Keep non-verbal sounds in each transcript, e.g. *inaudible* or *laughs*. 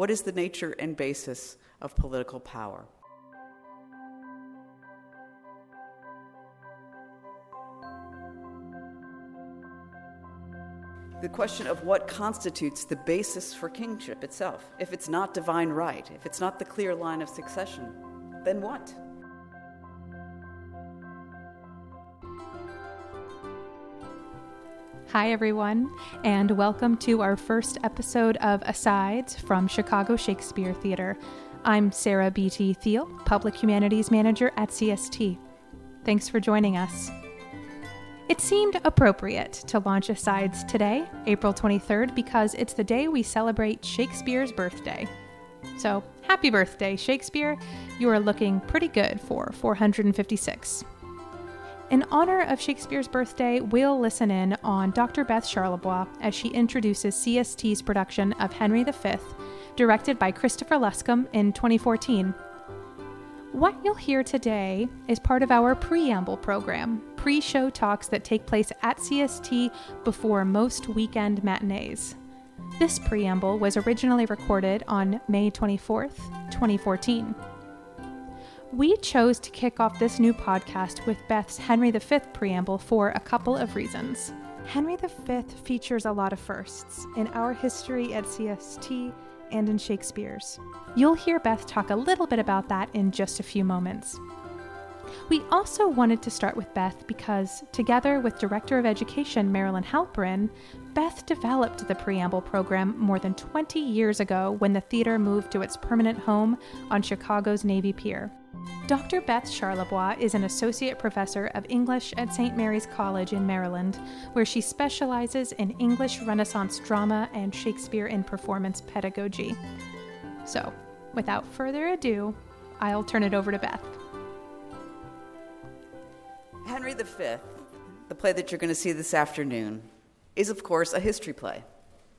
What is the nature and basis of political power? the question of what constitutes the basis for kingship itself. If it's not divine right, if it's not the clear line of succession, then what? Hi, everyone, and welcome to our first episode of Asides from Chicago Shakespeare Theater. I'm Sarah B.T. Thiel, Public Humanities Manager at CST. Thanks for joining us. It seemed appropriate to launch Asides today, April 23rd, because it's the day we celebrate Shakespeare's birthday. So, happy birthday, Shakespeare! You are looking pretty good for 456. In honor of Shakespeare's birthday, we'll listen in on Dr. Beth Charlebois as she introduces CST's production of Henry V, directed by Christopher Luscombe in 2014. What you'll hear today is part of our preamble program, pre show talks that take place at CST before most weekend matinees. This preamble was originally recorded on May 24th, 2014. We chose to kick off this new podcast with Beth's Henry V preamble for a couple of reasons. Henry V features a lot of firsts in our history at CST and in Shakespeare's. You'll hear Beth talk a little bit about that in just a few moments. We also wanted to start with Beth because, together with Director of Education Marilyn Halperin, Beth developed the preamble program more than 20 years ago when the theater moved to its permanent home on Chicago's Navy Pier. Dr. Beth Charlebois is an associate professor of English at St. Mary's College in Maryland, where she specializes in English Renaissance drama and Shakespeare in performance pedagogy. So, without further ado, I'll turn it over to Beth. Henry V, the play that you're going to see this afternoon, is of course a history play.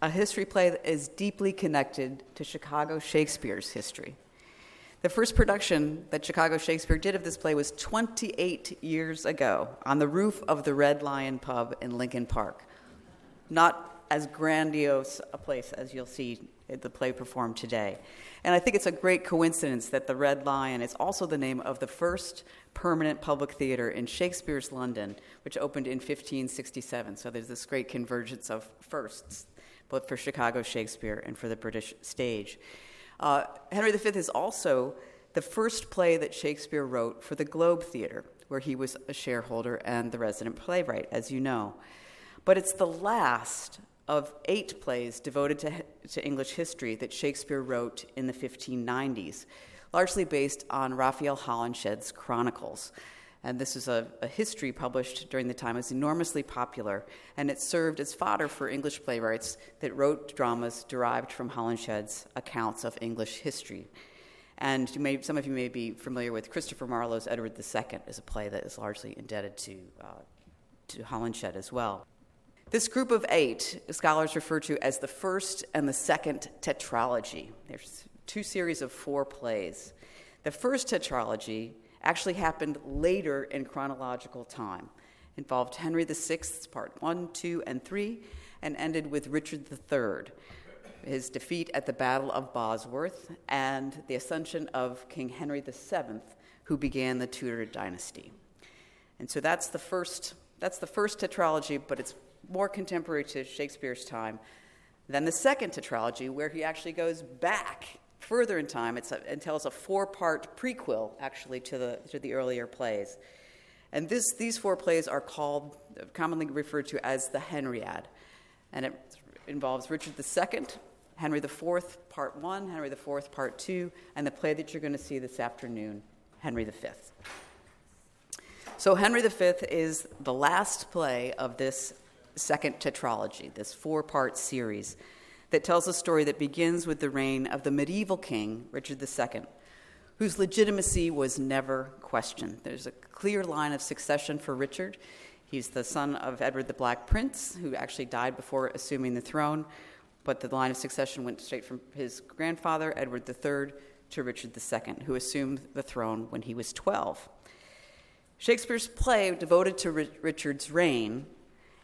A history play that is deeply connected to Chicago Shakespeare's history. The first production that Chicago Shakespeare did of this play was 28 years ago on the roof of the Red Lion Pub in Lincoln Park. Not as grandiose a place as you'll see the play performed today. And I think it's a great coincidence that the Red Lion is also the name of the first permanent public theater in Shakespeare's London, which opened in 1567. So there's this great convergence of firsts, both for Chicago Shakespeare and for the British stage. Uh, Henry V is also the first play that Shakespeare wrote for the Globe Theater, where he was a shareholder and the resident playwright, as you know. But it's the last of eight plays devoted to, to English history that Shakespeare wrote in the 1590s, largely based on Raphael Holinshed's Chronicles. And this is a, a, history published during the time. Was enormously popular, and it served as fodder for English playwrights that wrote dramas derived from Holinshed's accounts of English history. And may, some of you may be familiar with Christopher Marlowe's Edward II is a play that is largely indebted to, uh, to Holinshed as well. This group of eight, scholars refer to as the first and the second tetralogy. There's two series of four plays. The first tetralogy actually happened later in chronological time. Involved Henry VI, part one, two, and three, and ended with Richard III, his defeat at the Battle of Bosworth, and the ascension of King Henry VII, who began the Tudor dynasty. And so that's the first, that's the first tetralogy, but it's more contemporary to Shakespeare's time than the second tetralogy, where he actually goes back further in time. A, it tells a four part prequel, actually, to the, to the earlier plays. And this, these four plays are called, commonly referred to as the Henriad. And it involves Richard II, Henry IV, Part 1, Henry IV, Part 2, and the play that you're going to see this afternoon, Henry V. So, Henry V is the last play of this second tetralogy, this four part series that tells a story that begins with the reign of the medieval king, Richard II, whose legitimacy was never questioned. There's a clear line of succession for Richard. He's the son of Edward the Black Prince, who actually died before assuming the throne, but the line of succession went straight from his grandfather, Edward III, to Richard II, who assumed the throne when he was 12. Shakespeare's play devoted to Richard's reign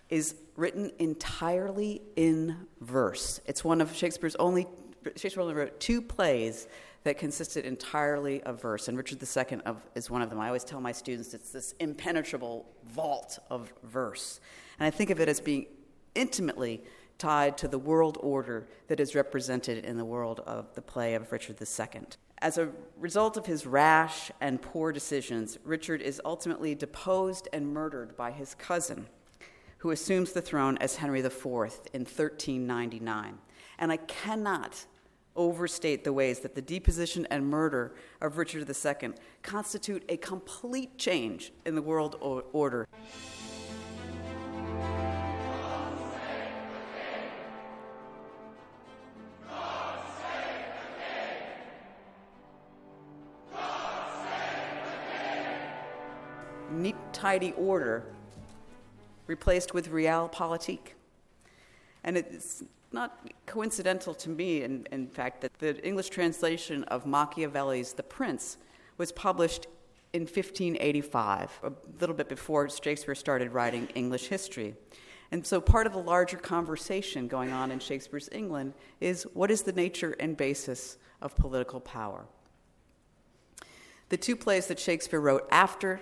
is written entirely in verse. It's one of Shakespeare's only Shakespeare only wrote two plays that consisted entirely of verse, and Richard II of, is one of them. I always tell my students it's this impenetrable vault of verse. And I think of it as being intimately tied to the world order that is represented in the world of the play of Richard II. As a result of his rash and poor decisions, Richard is ultimately deposed and murdered by his cousin, who assumes the throne as Henry IV in 1399. And I cannot overstate the ways that the deposition and murder of Richard II constitute a complete change in the world order. Neat, tidy order replaced with realpolitik. And it's not coincidental to me, in, in fact, that the English translation of Machiavelli's The Prince was published in 1585, a little bit before Shakespeare started writing English history. And so, part of the larger conversation going on in Shakespeare's England is what is the nature and basis of political power? The two plays that Shakespeare wrote after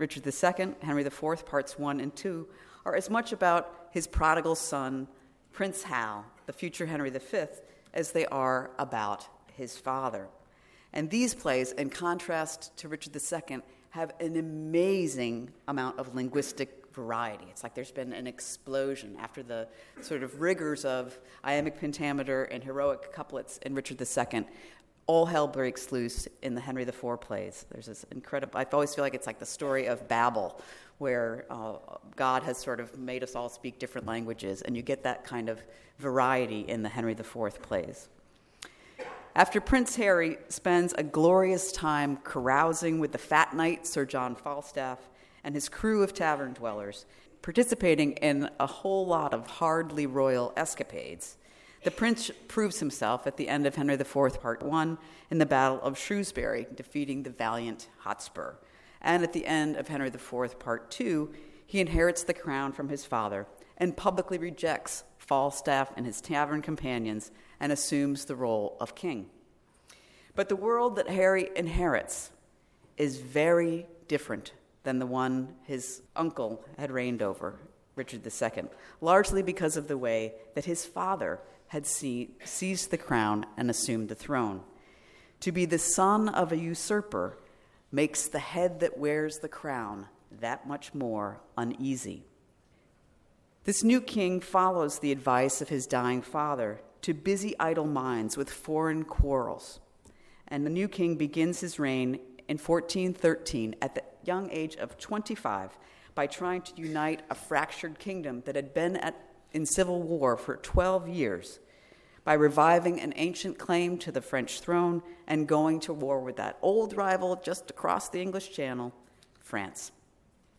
Richard II, Henry IV, parts one and two, are as much about his prodigal son Prince Hal, the future Henry V, as they are about his father. And these plays, in contrast to Richard II, have an amazing amount of linguistic variety. It's like there's been an explosion after the sort of rigors of iambic pentameter and heroic couplets in Richard II. All hell breaks loose in the Henry IV plays. There's this incredible, I always feel like it's like the story of Babel, where uh, God has sort of made us all speak different languages, and you get that kind of variety in the Henry IV plays. After Prince Harry spends a glorious time carousing with the fat knight Sir John Falstaff and his crew of tavern dwellers, participating in a whole lot of hardly royal escapades, the prince proves himself at the end of Henry IV, Part 1, in the Battle of Shrewsbury, defeating the valiant Hotspur. And at the end of Henry IV, Part 2, he inherits the crown from his father and publicly rejects Falstaff and his tavern companions and assumes the role of king. But the world that Harry inherits is very different than the one his uncle had reigned over, Richard II, largely because of the way that his father had seized the crown and assumed the throne. To be the son of a usurper makes the head that wears the crown that much more uneasy. This new king follows the advice of his dying father to busy idle minds with foreign quarrels. And the new king begins his reign in 1413 at the young age of 25 by trying to unite a fractured kingdom that had been at, in civil war for 12 years by reviving an ancient claim to the French throne and going to war with that old rival just across the English Channel, France.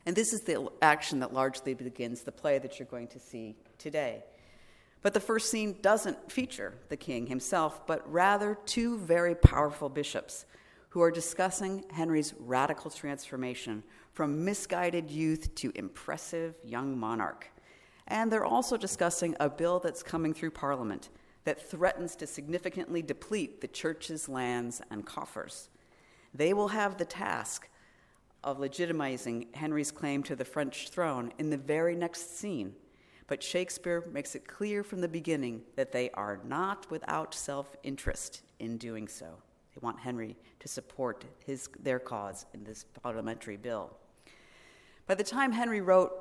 And this is the action that largely begins the play that you're going to see today. But the first scene doesn't feature the king himself, but rather two very powerful bishops who are discussing Henry's radical transformation from misguided youth to impressive young monarch. And they're also discussing a bill that's coming through Parliament that threatens to significantly deplete the church's lands and coffers. They will have the task of legitimizing Henry's claim to the French throne in the very next scene. But Shakespeare makes it clear from the beginning that they are not without self interest in doing so. They want Henry to support his, their cause in this parliamentary bill. By the time Henry wrote,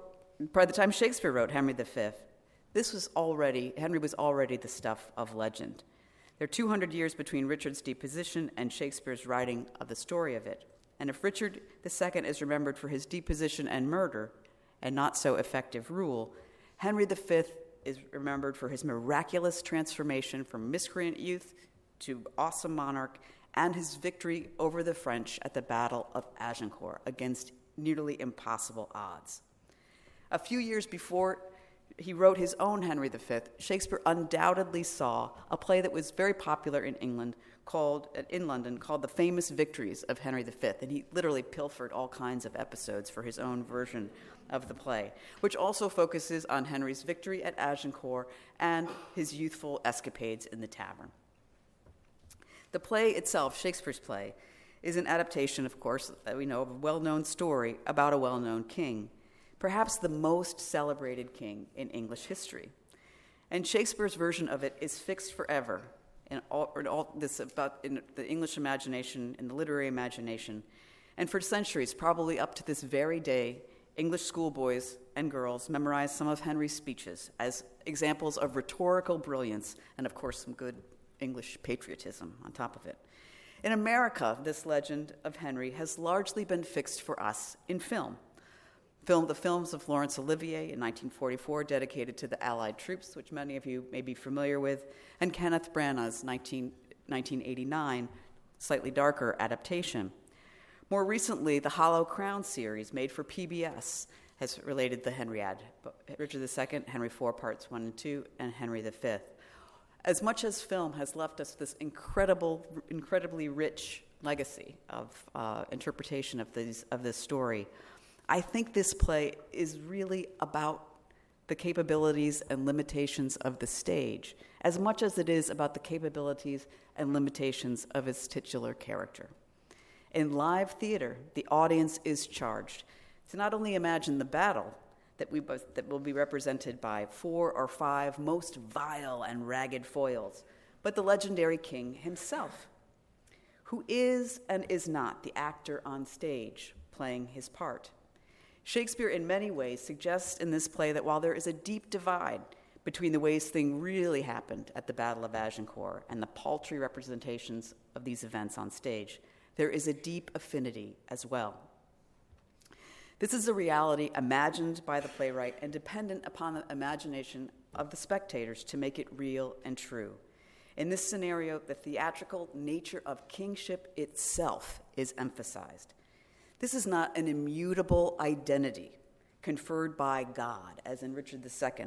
by the time Shakespeare wrote Henry V, this was already, Henry was already the stuff of legend. There are 200 years between Richard's deposition and Shakespeare's writing of the story of it. And if Richard II is remembered for his deposition and murder, and not so effective rule, Henry V is remembered for his miraculous transformation from miscreant youth to awesome monarch and his victory over the French at the Battle of Agincourt against nearly impossible odds. A few years before he wrote his own Henry V, Shakespeare undoubtedly saw a play that was very popular in England called uh, in London called The Famous Victories of Henry V, and he literally pilfered all kinds of episodes for his own version of the play, which also focuses on Henry's victory at Agincourt and his youthful escapades in the tavern. The play itself, Shakespeare's play, is an adaptation, of course, that we know of a well known story about a well known king, perhaps the most celebrated king in English history. And Shakespeare's version of it is fixed forever in all, in all this about the English imagination, in the literary imagination. And for centuries, probably up to this very day, English schoolboys and girls memorize some of Henry's speeches as examples of rhetorical brilliance and, of course, some good English patriotism on top of it. In America, this legend of Henry has largely been fixed for us in film. Film, the films of Laurence Olivier in 1944, dedicated to the Allied troops, which many of you may be familiar with, and Kenneth Branagh's 19, 1989, slightly darker adaptation. More recently, the Hollow Crown series, made for PBS, has related the Henriad, Richard II, Henry IV, parts 1 and 2, and Henry V. As much as film has left us this incredible, incredibly rich legacy of uh, interpretation of, these, of this story, I think this play is really about the capabilities and limitations of the stage, as much as it is about the capabilities and limitations of its titular character. In live theater, the audience is charged to not only imagine the battle that, we, that will be represented by four or five most vile and ragged foils, but the legendary king himself, who is and is not the actor on stage playing his part. Shakespeare, in many ways, suggests in this play that while there is a deep divide between the ways things really happened at the Battle of Agincourt and the paltry representations of these events on stage, there is a deep affinity as well. This is a reality imagined by the playwright and dependent upon the imagination of the spectators to make it real and true. In this scenario, the theatrical nature of kingship itself is emphasized. This is not an immutable identity conferred by God, as in Richard II,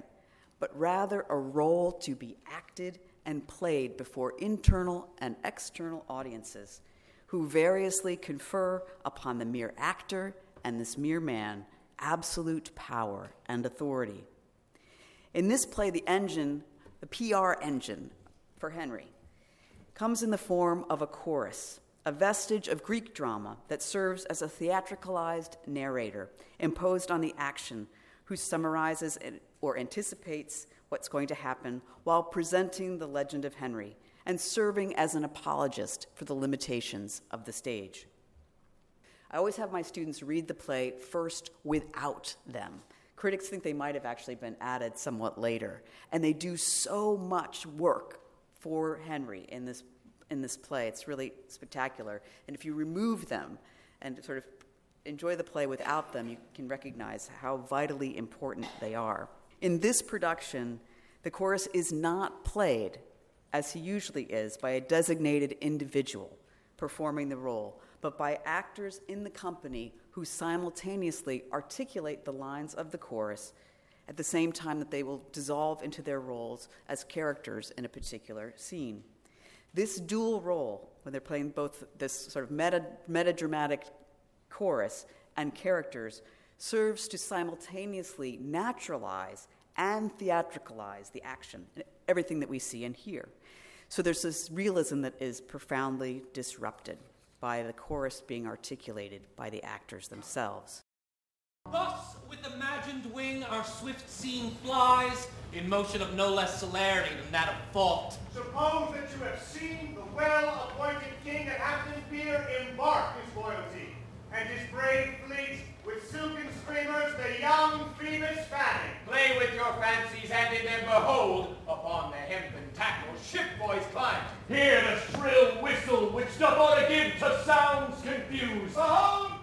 but rather a role to be acted and played before internal and external audiences who variously confer upon the mere actor and this mere man absolute power and authority. In this play, the engine, the PR engine for Henry, comes in the form of a chorus, a vestige of Greek drama that serves as a theatricalized narrator imposed on the action who summarizes or anticipates what's going to happen while presenting the legend of Henry and serving as an apologist for the limitations of the stage. I always have my students read the play first without them. Critics think they might have actually been added somewhat later, and they do so much work for Henry in this, in this play. It's really spectacular. And if you remove them and sort of enjoy the play without them, you can recognize how vitally important they are. In this production, the chorus is not played as he usually is, by a designated individual performing the role, but by actors in the company who simultaneously articulate the lines of the chorus at the same time that they will dissolve into their roles as characters in a particular scene. This dual role, when they're playing both this sort of meta, meta-dramatic chorus and characters, serves to simultaneously naturalize and theatricalize the action, everything that we see and hear. So there's this realism that is profoundly disrupted by the chorus being articulated by the actors themselves. Thus, with imagined wing, our swift scene flies, in motion of no less celerity than that of thought. Suppose that you have seen the well-appointed king at Hampton Pier embark his loyalty, and his brave fleet with silken streamers the young Phoebus fanning. Play with your fancies, and in them behold, upon the hempen tackle, ship boys climb. Hear the shrill whistle which doth order give to sounds confused. Behold the threatened sail.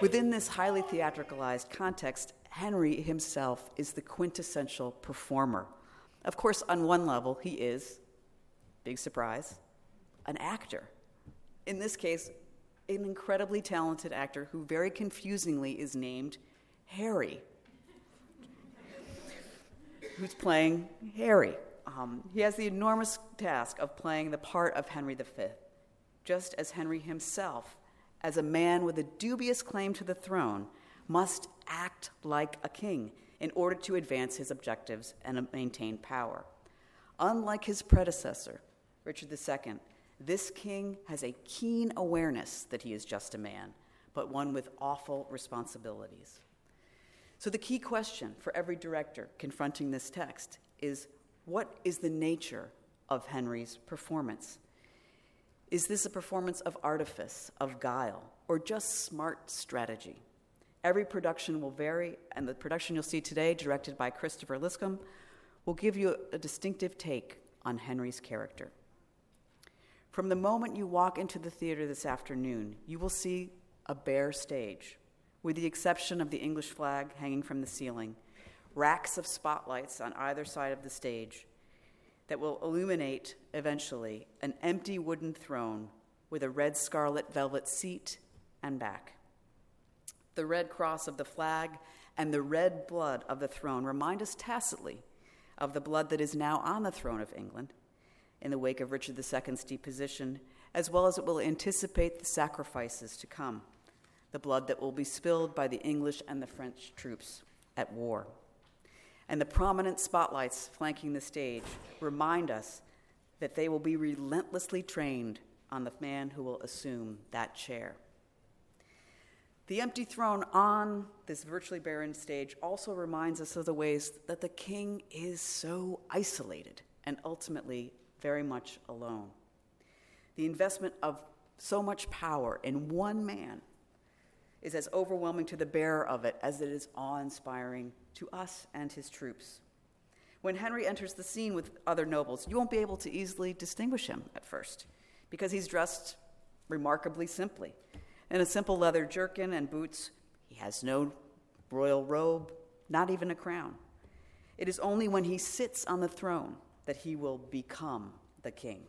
Within this highly theatricalized context, Henry himself is the quintessential performer. Of course, on one level, he is, big surprise, an actor. In this case, an incredibly talented actor who very confusingly is named Harry, who's playing Harry. Um, he has the enormous task of playing the part of Henry V, just as Henry himself, as a man with a dubious claim to the throne, must act like a king in order to advance his objectives and maintain power. Unlike his predecessor, Richard II, This king has a keen awareness that he is just a man, but one with awful responsibilities. So, the key question for every director confronting this text is what is the nature of Henry's performance? Is this a performance of artifice, of guile, or just smart strategy? Every production will vary, and the production you'll see today, directed by Christopher Luscombe, will give you a distinctive take on Henry's character. From the moment you walk into the theater this afternoon, you will see a bare stage, with the exception of the English flag hanging from the ceiling, racks of spotlights on either side of the stage that will illuminate eventually an empty wooden throne with a red scarlet velvet seat and back. The red cross of the flag and the red blood of the throne remind us tacitly of the blood that is now on the throne of England in the wake of Richard II's deposition, as well as it will anticipate the sacrifices to come, the blood that will be spilled by the English and the French troops at war. And the prominent spotlights flanking the stage remind us that they will be relentlessly trained on the man who will assume that chair. The empty throne on this virtually barren stage also reminds us of the ways that the king is so isolated and ultimately very much alone. The investment of so much power in one man is as overwhelming to the bearer of it as it is awe inspiring to us and his troops. When Henry enters the scene with other nobles, you won't be able to easily distinguish him at first because he's dressed remarkably simply. In a simple leather jerkin and boots, he has no royal robe, not even a crown. It is only when he sits on the throne that he will become the king.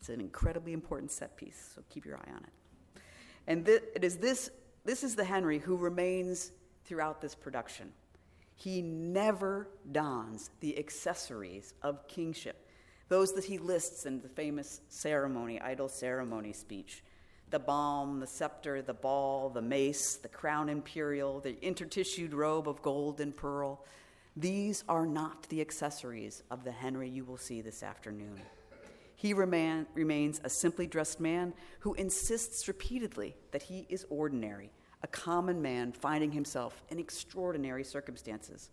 It's an incredibly important set piece, so keep your eye on it. And th- it is this, this is the Henry who remains throughout this production. He never dons the accessories of kingship, those that he lists in the famous ceremony, idle ceremony speech the balm, the scepter, the ball, the mace, the crown imperial, the intertissued robe of gold and pearl, these are not the accessories of the Henry you will see this afternoon. He remain, remains a simply dressed man who insists repeatedly that he is ordinary, a common man finding himself in extraordinary circumstances.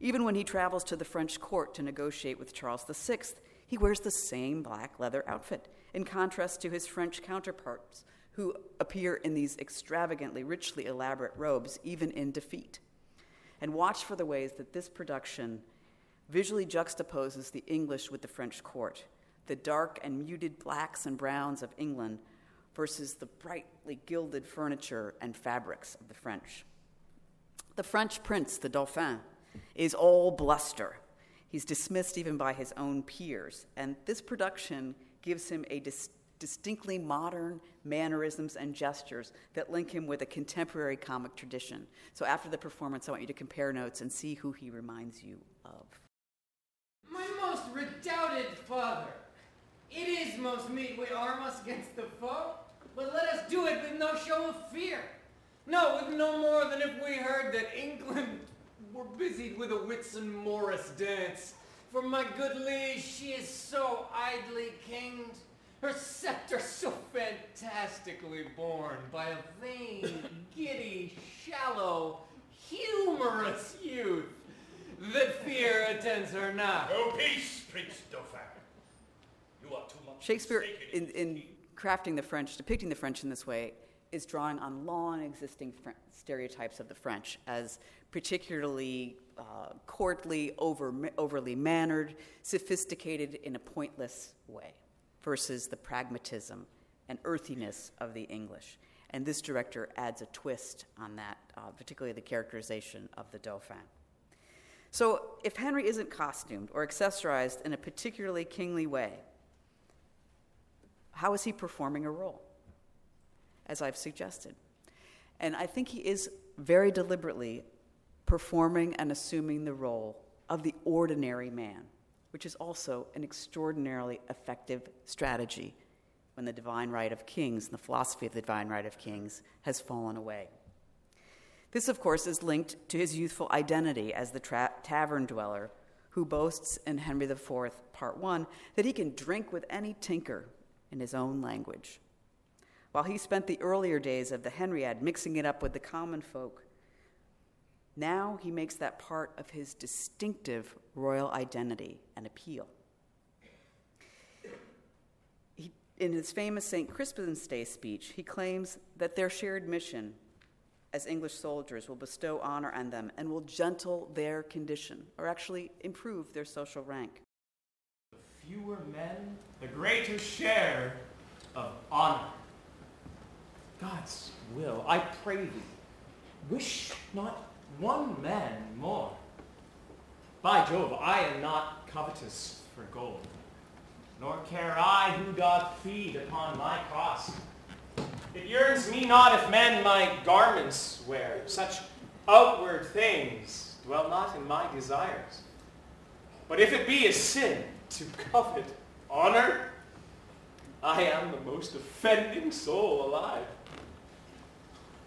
Even when he travels to the French court to negotiate with Charles VI, he wears the same black leather outfit, in contrast to his French counterparts, who appear in these extravagantly, richly elaborate robes, even in defeat and watch for the ways that this production visually juxtaposes the English with the French court, the dark and muted blacks and browns of England versus the brightly gilded furniture and fabrics of the French. The French prince, the Dauphin, is all bluster. He's dismissed even by his own peers, and this production gives him a dis- distinctly modern mannerisms and gestures that link him with a contemporary comic tradition. So after the performance, I want you to compare notes and see who he reminds you of. My most redoubted father, it is most meet we arm us against the foe, but let us do it with no show of fear. No, with no more than if we heard that England were busied with a Whitsun Morris dance. For my good liege, she is so idly kinged her scepter so fantastically borne by a vain, *laughs* giddy, shallow, humorous youth that fear attends her not. No peace, Prince Dauphin. You are too much. Shakespeare, in, in crafting the French, depicting the French in this way, is drawing on long existing Fr- stereotypes of the French as particularly uh, courtly, over, overly mannered, sophisticated in a pointless way versus the pragmatism and earthiness of the English. And this director adds a twist on that, uh, particularly the characterization of the Dauphin. So, if Henry isn't costumed or accessorized in a particularly kingly way, how is he performing a role? As I've suggested. And I think he is very deliberately performing and assuming the role of the ordinary man which is also an extraordinarily effective strategy when the divine right of kings and the philosophy of the divine right of kings has fallen away. This, of course, is linked to his youthful identity as the tra- tavern dweller who boasts in Henry IV, Part 1, that he can drink with any tinker in his own language. While he spent the earlier days of the Henriad mixing it up with the common folk, now he makes that part of his distinctive royal identity and appeal. He, in his famous St. Crispin's Day speech, he claims that their shared mission as English soldiers will bestow honor on them and will gentle their condition, or actually improve their social rank. Fewer men, the greater share of honor. God's will, I pray thee, wish not one man more. By Jove, I am not covetous for gold, nor care I who doth feed upon my cross. It yearns me not if men my garments wear. Such outward things dwell not in my desires. But if it be a sin to covet honor, I am the most offending soul alive.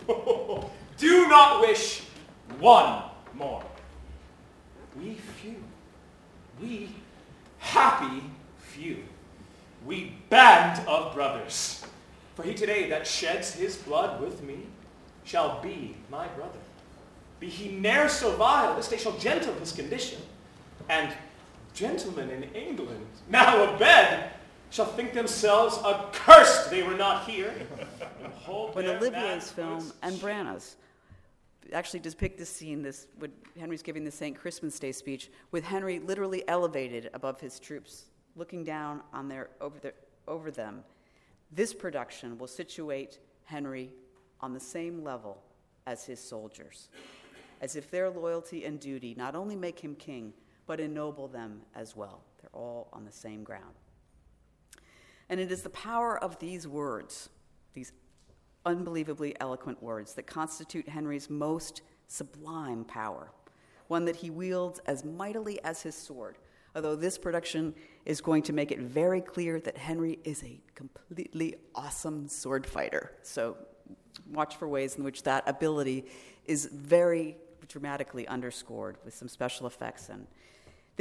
*laughs* Do not wish one more. We few, we happy few, we band of brothers. For he today that sheds his blood with me shall be my brother. Be he ne'er so vile, this day shall gentle his condition. And gentlemen in England, now abed, shall think themselves accursed they were not here. when Olivier's film and Branagh's actually depict this scene, this when Henry's giving the St. Crispin's Day speech, with Henry literally elevated above his troops, looking down on their over, their, over them. This production will situate Henry on the same level as his soldiers, as if their loyalty and duty not only make him king, but ennoble them as well. They're all on the same ground. And it is the power of these words, these unbelievably eloquent words, that constitute Henry's most sublime power, one that he wields as mightily as his sword. Although this production is going to make it very clear that Henry is a completely awesome sword fighter. So watch for ways in which that ability is very dramatically underscored with some special effects. And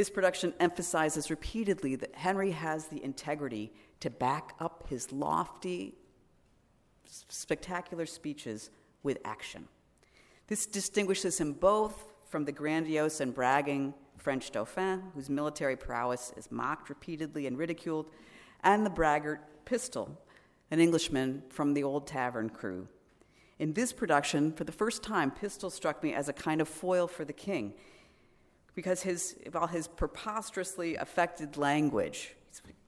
this production emphasizes repeatedly that Henry has the integrity to back up his lofty, spectacular speeches with action. This distinguishes him both from the grandiose and bragging French Dauphin, whose military prowess is mocked repeatedly and ridiculed, and the braggart Pistol, an Englishman from the old tavern crew. In this production, for the first time, Pistol struck me as a kind of foil for the king, because his, while his preposterously affected language,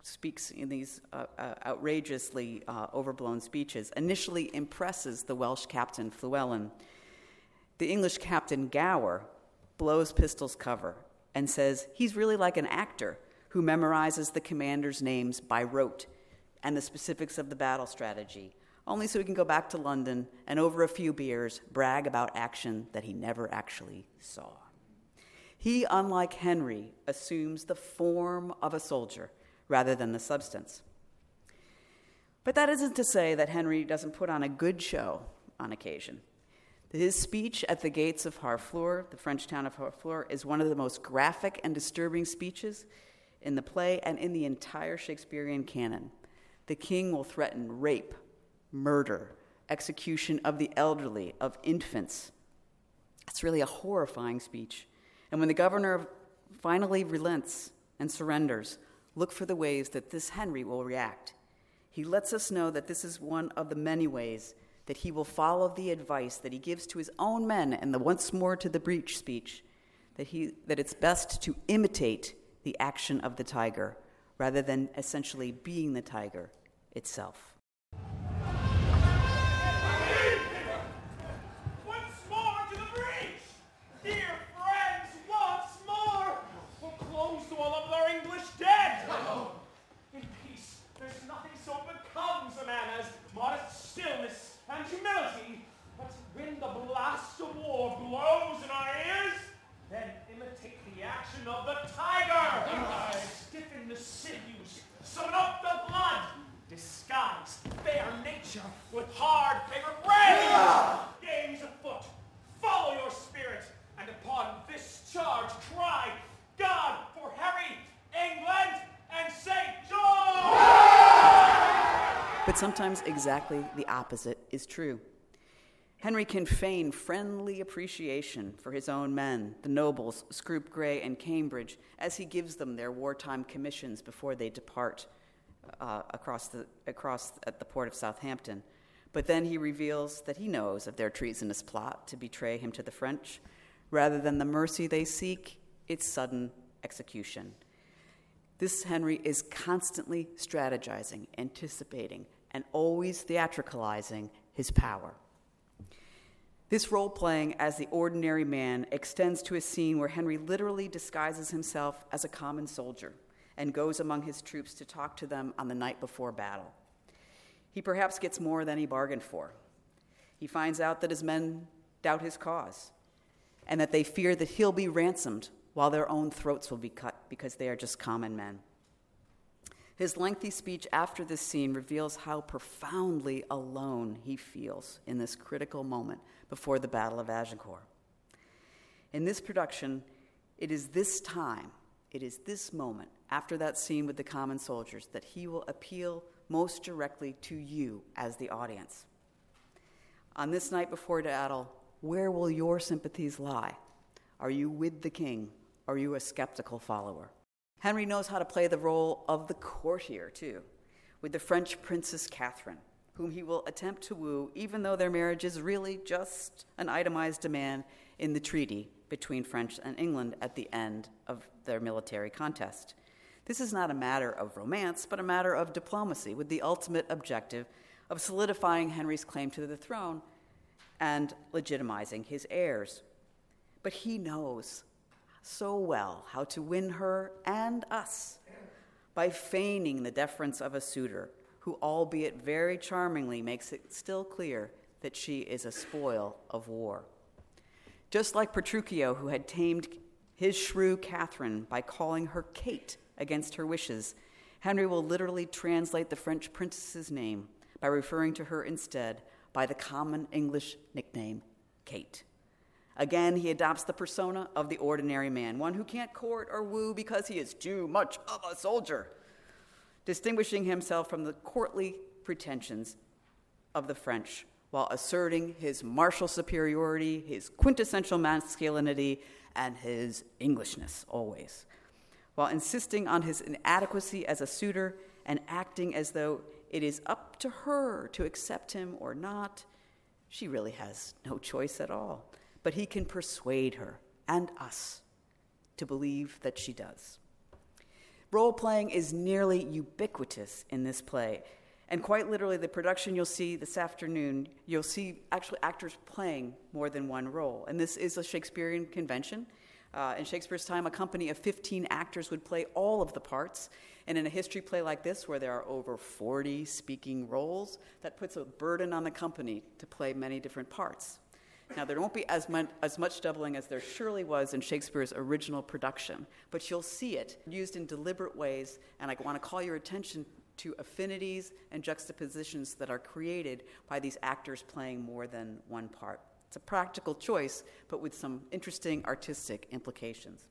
speaks in these uh, uh, outrageously uh, overblown speeches, initially impresses the Welsh captain Fluellen. The English captain Gower blows Pistol's cover and says he's really like an actor who memorizes the commander's names by rote and the specifics of the battle strategy, only so he can go back to London and over a few beers brag about action that he never actually saw. He, unlike Henry, assumes the form of a soldier rather than the substance. But that isn't to say that Henry doesn't put on a good show on occasion. His speech at the gates of Harfleur, the French town of Harfleur, is one of the most graphic and disturbing speeches in the play and in the entire Shakespearean canon. The king will threaten rape, murder, execution of the elderly, of infants. It's really a horrifying speech. And when the governor finally relents and surrenders, look for the ways that this Henry will react. He lets us know that this is one of the many ways that he will follow the advice that he gives to his own men in the once more to the breach speech, that, he, that it's best to imitate the action of the tiger rather than essentially being the tiger itself. But sometimes exactly the opposite is true. Henry can feign friendly appreciation for his own men, the nobles, Scroop Grey and Cambridge, as he gives them their wartime commissions before they depart uh, across, the, across at the port of Southampton. But then he reveals that he knows of their treasonous plot to betray him to the French. Rather than the mercy they seek, it's sudden execution. This Henry is constantly strategizing, anticipating, and always theatricalizing his power. This role playing as the ordinary man extends to a scene where Henry literally disguises himself as a common soldier and goes among his troops to talk to them on the night before battle. He perhaps gets more than he bargained for. He finds out that his men doubt his cause and that they fear that he'll be ransomed while their own throats will be cut because they are just common men. His lengthy speech after this scene reveals how profoundly alone he feels in this critical moment before the Battle of Agincourt. In this production, it is this time, it is this moment after that scene with the common soldiers that he will appeal most directly to you as the audience. On this night before battle, where will your sympathies lie? Are you with the king? Are you a skeptical follower? Henry knows how to play the role of the courtier, too, with the French Princess Catherine, whom he will attempt to woo, even though their marriage is really just an itemized demand in the treaty between France and England at the end of their military contest. This is not a matter of romance, but a matter of diplomacy, with the ultimate objective of solidifying Henry's claim to the throne and legitimizing his heirs. But he knows so well how to win her and us by feigning the deference of a suitor who, albeit very charmingly, makes it still clear that she is a spoil of war. Just like Petruchio, who had tamed his shrew Catherine by calling her Kate against her wishes, Henry will literally translate the French princess's name by referring to her instead by the common English nickname Kate. Again, he adopts the persona of the ordinary man, one who can't court or woo because he is too much of a soldier, distinguishing himself from the courtly pretensions of the French while asserting his martial superiority, his quintessential masculinity, and his Englishness always, while insisting on his inadequacy as a suitor and acting as though it is up to her to accept him or not. She really has no choice at all but he can persuade her and us to believe that she does. Role playing is nearly ubiquitous in this play. And quite literally, the production you'll see this afternoon, you'll see actually actors playing more than one role. And this is a Shakespearean convention. Uh, in Shakespeare's time, a company of 15 actors would play all of the parts. And in a history play like this, where there are over 40 speaking roles, that puts a burden on the company to play many different parts. Now, there won't be as much, as much doubling as there surely was in Shakespeare's original production, but you'll see it used in deliberate ways, and I want to call your attention to affinities and juxtapositions that are created by these actors playing more than one part. It's a practical choice, but with some interesting artistic implications.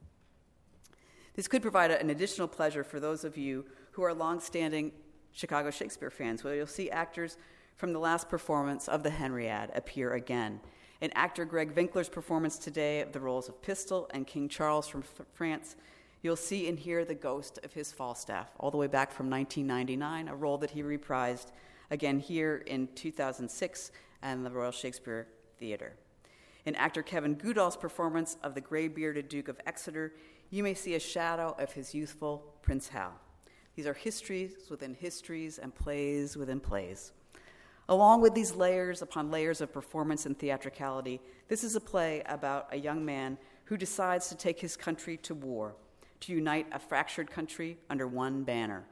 This could provide an additional pleasure for those of you who are longstanding Chicago Shakespeare fans, where you'll see actors from the last performance of the Henriad appear again in actor Greg Vinkler's performance today of the roles of Pistol and King Charles from F- France, you'll see and hear the ghost of his Falstaff, all the way back from 1999, a role that he reprised again here in 2006 and the Royal Shakespeare Theatre. In actor Kevin Gudahl's performance of the gray bearded Duke of Exeter, you may see a shadow of his youthful Prince Hal. These are histories within histories and plays within plays. Along with these layers upon layers of performance and theatricality, this is a play about a young man who decides to take his country to war, to unite a fractured country under one banner.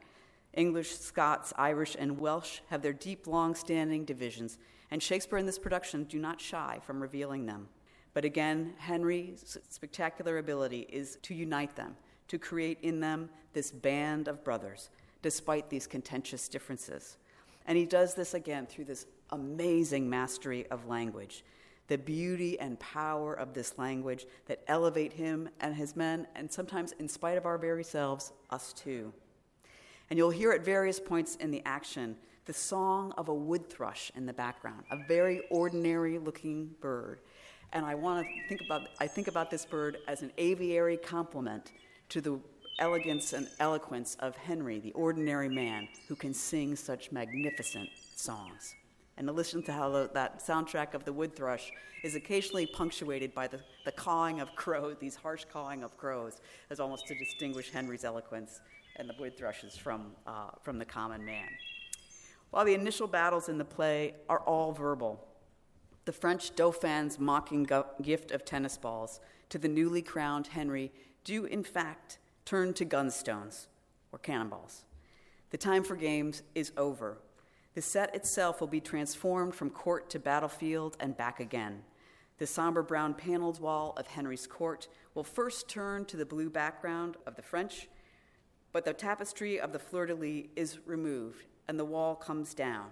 English, Scots, Irish, and Welsh have their deep, long standing divisions, and Shakespeare in this production do not shy from revealing them. But again, Henry's spectacular ability is to unite them, to create in them this band of brothers, despite these contentious differences. And he does this again through this amazing mastery of language, the beauty and power of this language that elevate him and his men, and sometimes, in spite of our very selves, us too. And you'll hear at various points in the action the song of a wood thrush in the background, a very ordinary looking bird. And I want to think about, I think about this bird as an aviary complement to the elegance and eloquence of Henry, the ordinary man who can sing such magnificent songs. And to listen to how that soundtrack of the wood thrush is occasionally punctuated by the, the cawing of crows, *laughs* these harsh cawing of crows, as almost to distinguish Henry's eloquence and the wood thrushes from, uh, from the common man. While the initial battles in the play are all verbal, the French Dauphin's mocking gift of tennis balls to the newly crowned Henry do, in fact, turn to gunstones or cannonballs. The time for games is over. The set itself will be transformed from court to battlefield and back again. The somber brown paneled wall of Henry's court will first turn to the blue background of the French, but the tapestry of the fleur de lis is removed and the wall comes down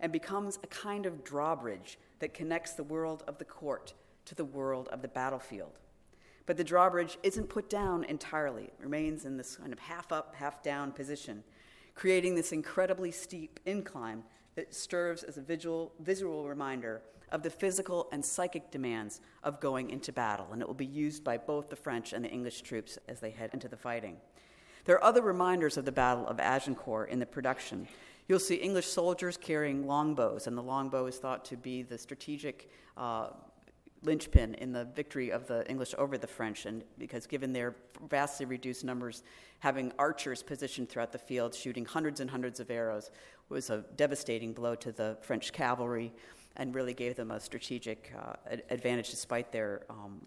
and becomes a kind of drawbridge that connects the world of the court to the world of the battlefield. But the drawbridge isn't put down entirely, it remains in this kind of half up, half down position, creating this incredibly steep incline that serves as a visual, visual reminder of the physical and psychic demands of going into battle, and it will be used by both the French and the English troops as they head into the fighting. There are other reminders of the Battle of Agincourt in the production, You'll see English soldiers carrying longbows, and the longbow is thought to be the strategic uh, linchpin in the victory of the English over the French, and because given their vastly reduced numbers, having archers positioned throughout the field shooting hundreds and hundreds of arrows was a devastating blow to the French cavalry and really gave them a strategic uh, advantage despite their um,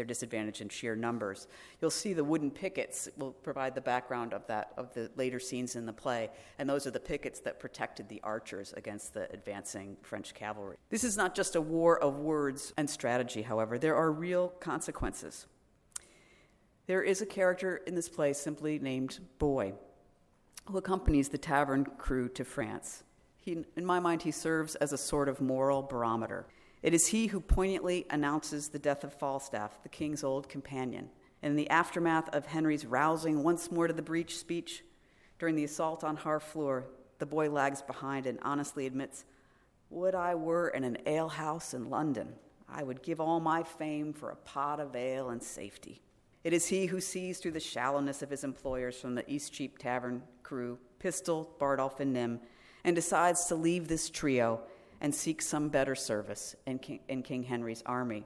their disadvantage in sheer numbers. You'll see the wooden pickets will provide the background of that of the later scenes in the play, and those are the pickets that protected the archers against the advancing French cavalry. This is not just a war of words and strategy, however, there are real consequences. There is a character in this play simply named Boy, who accompanies the tavern crew to France. He, in my mind, he serves as a sort of moral barometer. It is he who poignantly announces the death of Falstaff, the king's old companion. In the aftermath of Henry's rousing once more to the breach speech, during the assault on Harfleur, the boy lags behind and honestly admits, Would I were in an alehouse in London, I would give all my fame for a pot of ale and safety. It is he who sees through the shallowness of his employers from the Eastcheap Tavern crew, Pistol, Bardolph, and Nym, and decides to leave this trio and seek some better service in King, in King Henry's army.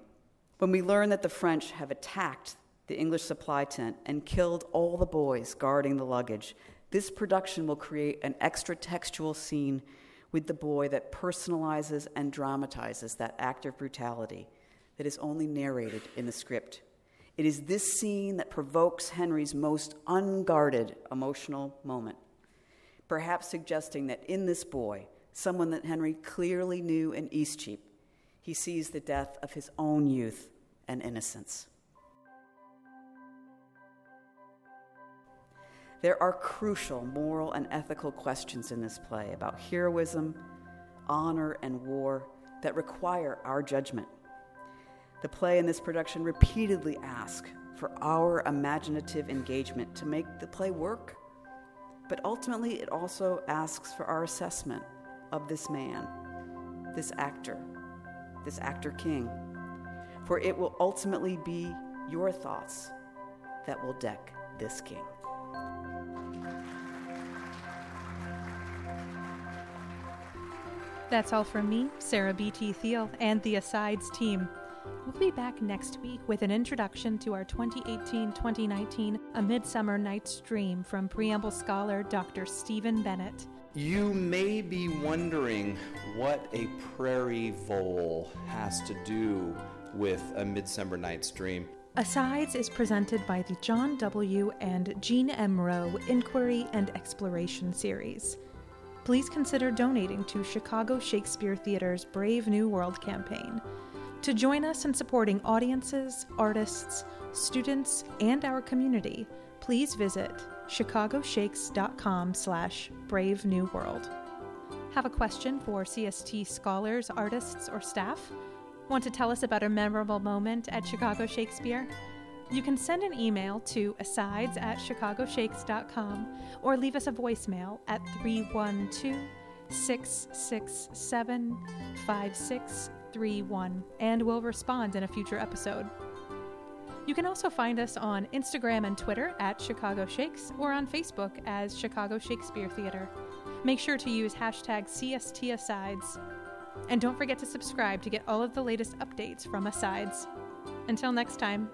When we learn that the French have attacked the English supply tent and killed all the boys guarding the luggage, this production will create an extra textual scene with the boy that personalizes and dramatizes that act of brutality that is only narrated in the script. It is this scene that provokes Henry's most unguarded emotional moment, perhaps suggesting that in this boy, someone that Henry clearly knew in Eastcheap, he sees the death of his own youth and innocence. There are crucial moral and ethical questions in this play about heroism, honor, and war that require our judgment. The play in this production repeatedly asks for our imaginative engagement to make the play work, but ultimately it also asks for our assessment of this man, this actor, this actor king. For it will ultimately be your thoughts that will deck this king. That's all from me, Sarah B.T. Thiel, and the Asides team. We'll be back next week with an introduction to our 2018 2019 A Midsummer Night's Dream from preamble scholar Dr. Stephen Bennett. You may be wondering what a prairie vole has to do with A Midsummer Night's Dream. Asides is presented by the John W. and Jeanne M. Rowe Inquiry and Exploration series. Please consider donating to Chicago Shakespeare Theater's Brave New World campaign. To join us in supporting audiences, artists, students, and our community, please visit chicagoshakes.com slash brave new world. Have a question for CST scholars, artists, or staff? Want to tell us about a memorable moment at Chicago Shakespeare? You can send an email to asides at chicagoshakes.com or leave us a voicemail at 312 667 5631 and we'll respond in a future episode. You can also find us on Instagram and Twitter at Chicago Shakes or on Facebook as Chicago Shakespeare Theater. Make sure to use hashtag CSTAsides. And don't forget to subscribe to get all of the latest updates from Asides. Until next time,